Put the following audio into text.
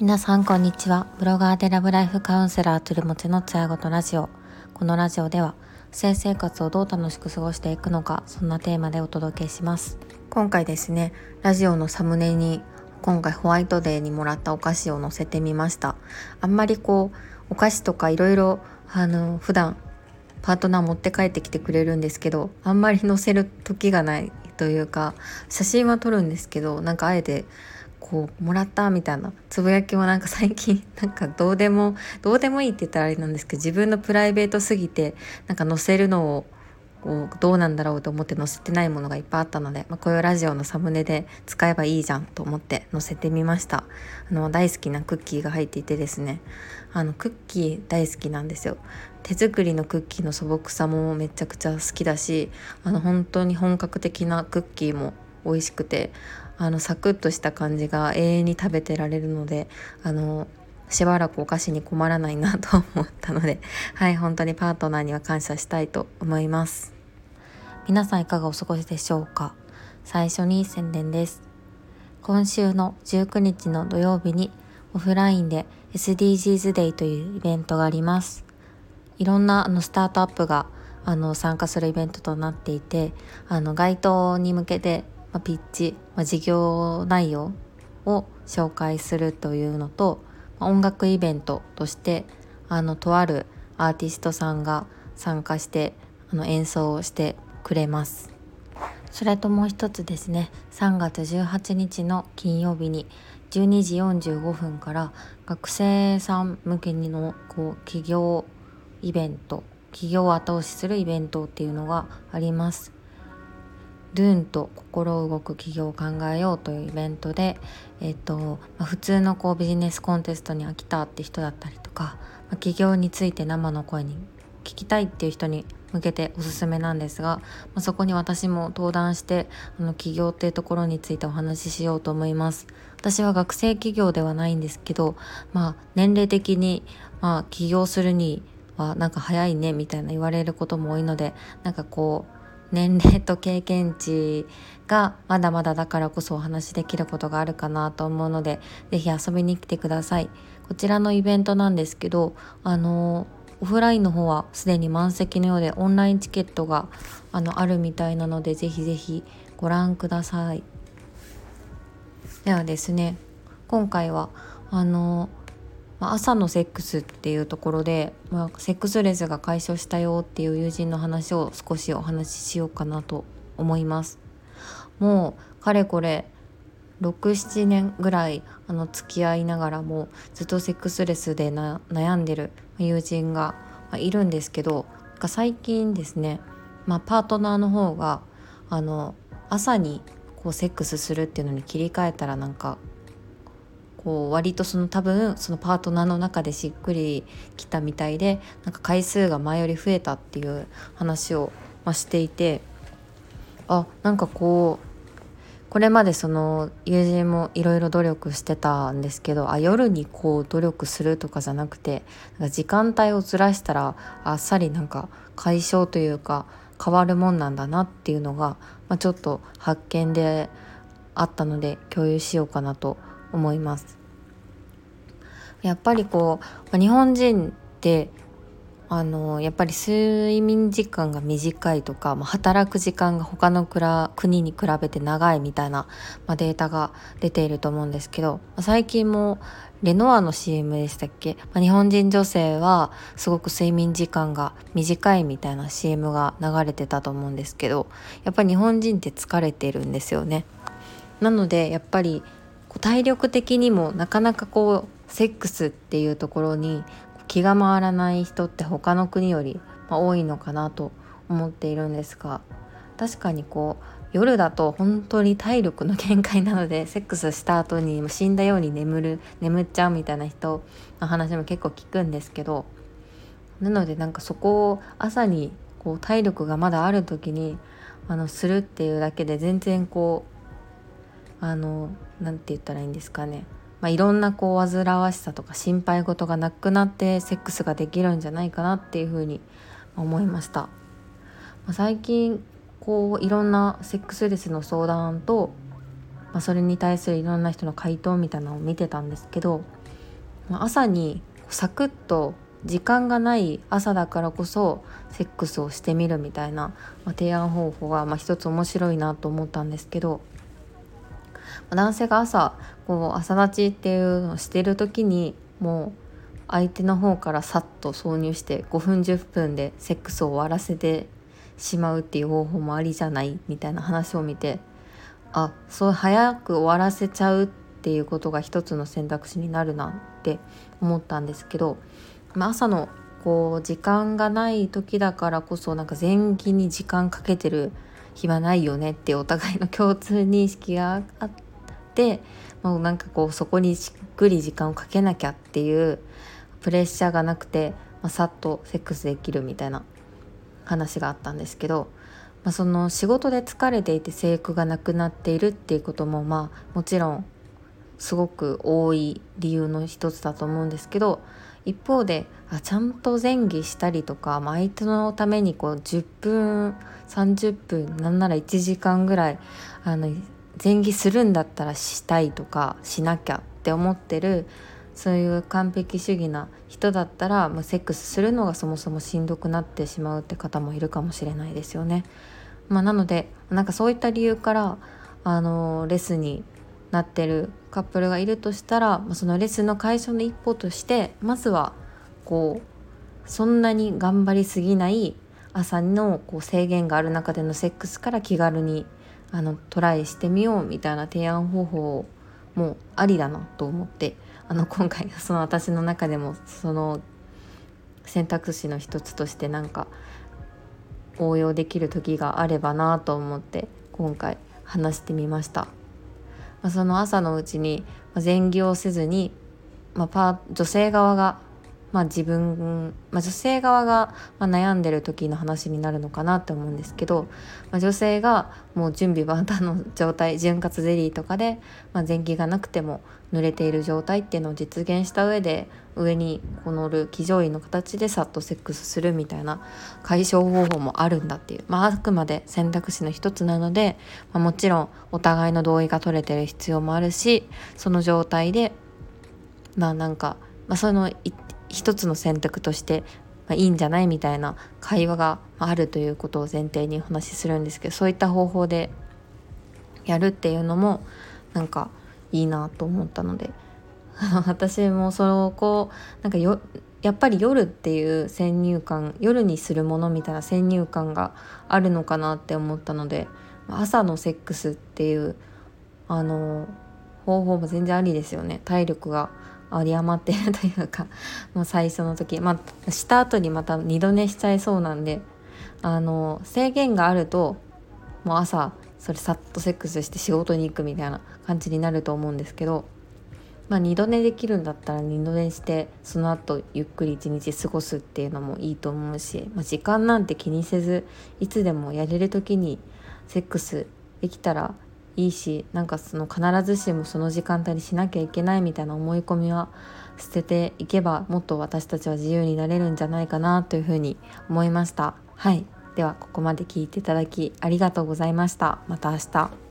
皆さんこんにちは。ブロガーでラブライフカウンセラートゥルモチのつやごとラジオ。このラジオでは性生活をどう楽しく過ごしていくのかそんなテーマでお届けします。今回ですねラジオのサムネに今回ホワイトデーにもらったお菓子を載せてみました。あんまりこうお菓子とかいろいろあの普段パートナー持って帰ってきてくれるんですけどあんまり載せる時がないというか写真は撮るんですけどなんかあえてこうもらったみたいなつぶやきもなんか最近なんかどうでもどうでもいいって言ったらあれなんですけど自分のプライベートすぎてなんか載せるのをこうどうなんだろうと思って載せてないものがいっぱいあったので、まあ、こういうラジオのサムネで使えばいいじゃんと思って載せてみました。あの大好きなクッキーが入っていてですね。あのクッキー大好きなんですよ。手作りのクッキーの素朴さもめちゃくちゃ好きだしあの本当に本格的なクッキーも美味しくてあのサクッとした感じが永遠に食べてられるのであのしばらくお菓子に困らないなと思ったのではい本当にパートナーには感謝したいと思います。皆さんいかがお過ごしでしょうか？最初に宣伝です。今週の19日の土曜日にオフラインで SDGs デイというイベントがあります。いろんなあのスタートアップがあの参加するイベントとなっていてあの街頭に向けてまあ、ピッチ、まあ、事業内容を紹介するというのと、まあ、音楽イベントとしてあのとあるアーティストさんが参加してあの演奏をしてくれます。それともう一つですね3月18日の金曜日に12時45分から学生さん向けにのこう企業イベント企業を後押しするイベントっていうのがありますドゥーンと心動く企業を考えようというイベントで、えっとま、普通のこうビジネスコンテストに飽きたって人だったりとか、ま、企業について生の声に聞きたいっていう人に向けておすすめなんですが、まあ、そこに私も登壇してあの起業っていうところについてお話ししようと思います。私は学生企業ではないんですけど、まあ、年齢的に、まあ、起業するにはなんか早いねみたいな言われることも多いのでなんかこう年齢と経験値がまだまだだからこそお話しできることがあるかなと思うので是非遊びに来てください。こちらのイベントなんですけどあのオフラインの方はすでに満席のようでオンラインチケットがあのあるみたいなので是非是非ご覧ください。ではですね今回はあの、朝のセックスっていうところで、まあ、セックスレスが解消したよっていう友人の話を少しお話ししようかなと思います。もうかれこれ67年ぐらいあの付き合いながらもずっとセックスレスで悩んでる友人がいるんですけど最近ですね、まあ、パートナーの方があの朝にこうセックスするっていうのに切り替えたらなんかこう割とその多分そのパートナーの中でしっくりきたみたいでなんか回数が前より増えたっていう話を、ま、していてあなんかこうこれまでその友人もいろいろ努力してたんですけどあ夜にこう努力するとかじゃなくてなんか時間帯をずらしたらあっさりなんか解消というか変わるもんなんだなっていうのが、まあ、ちょっと発見であったので共有しようかなと思います。やっぱりこう日本人ってあのやっぱり睡眠時間が短いとか、まあ、働く時間が他の国に比べて長いみたいな、まあ、データが出ていると思うんですけど最近もレノアの CM でしたっけ、ま、日本人女性はすごく睡眠時間が短いみたいな CM が流れてたと思うんですけどやっぱり日本人って疲れてるんですよね。なのでやっぱり体力的にもなかなかこうセックスっていうところに気が回らない人って他の国より多いのかなと思っているんですが確かにこう夜だと本当に体力の限界なので セックスした後に死んだように眠る眠っちゃうみたいな人の話も結構聞くんですけどなのでなんかそこを朝にこう体力がまだある時にあのするっていうだけで全然こうあの何て言ったらいいんですかね、まあ、いろんなこう煩わしさとか心配事がなくなってセックスができるんじゃないかなっていうふうに思いました。まあ、最近こういろんなセックスレスの相談と、まあ、それに対するいろんな人の回答みたいなのを見てたんですけどま朝にサクッと時間がない朝だからこそセックスをしてみるみたいな、まあ、提案方法が、まあ、一つ面白いなと思ったんですけど男性が朝こう朝立ちっていうのをしてる時にもう相手の方からさっと挿入して5分10分でセックスを終わらせてしまうっていう方法もありじゃないみたいな話を見てあそう早く終わらせちゃうっていうことが一つの選択肢になるなって思ったんですけど、まあ、朝のこう時間がない時だからこそなんか前期に時間かけてる暇ないよねってお互いの共通認識があってもうなんかこうそこにしっくり時間をかけなきゃっていうプレッシャーがなくて、まあ、さっとセックスできるみたいな話があったんですけど、まあ、その仕事で疲れていて性欲がなくなっているっていうこともまあもちろんすごく多い理由の一つだと思うんですけど一方であちゃんと前儀したりとか、まあ、相手のためにこう10分30分なんなら1時間ぐらいあの前儀するんだったらしたいとかしなきゃって思ってるそういう完璧主義な人だったら、まあ、セックスするのがそもそもしんどくなってしまうって方もいるかもしれないですよね。まあ、なのでなんかそういった理由からあのレスになってるカップルがいるとしたら、まあ、そのレスの解消の一歩としてまずはこうそんなに頑張りすぎない朝のこう制限がある中でのセックスから気軽にあのトライしてみようみたいな提案方法もありだなと思ってあの今回その私の中でもその選択肢の一つとしてなんか応用できる時があればなと思って今回話してみました。まあ、その朝のうちに前儀をせずに、まあ、パ女性側がまあ、自分、まあ、女性側が悩んでる時の話になるのかなって思うんですけど、まあ、女性がもう準備万端の状態潤滑ゼリーとかで、まあ、前期がなくても濡れている状態っていうのを実現した上で上にこのる騎乗位の形でさっとセックスするみたいな解消方法もあるんだっていう、まあ、あくまで選択肢の一つなので、まあ、もちろんお互いの同意が取れてる必要もあるしその状態でまあなんか、まあ、その一つの選択として、まあ、いいんじゃないみたいな会話があるということを前提にお話しするんですけどそういった方法でやるっていうのもなんかいいなと思ったので。私もそこなんかよやっぱり夜っていう先入観夜にするものみたいな先入観があるのかなって思ったので朝のセックスっていうあの方法も全然ありですよね。体力が有り余ってるというか もう最初の時まあした後にまた二度寝しちゃいそうなんであの制限があるともう朝それさっとセックスして仕事に行くみたいな感じになると思うんですけど、まあ、二度寝できるんだったら二度寝してその後ゆっくり一日過ごすっていうのもいいと思うし、まあ、時間なんて気にせずいつでもやれる時にセックスできたらいいしなんかその必ずしもその時間帯にしなきゃいけないみたいな思い込みは捨てていけばもっと私たちは自由になれるんじゃないかなというふうに思いました。はい。ではここまで聞いていただきありがとうございました。また明日。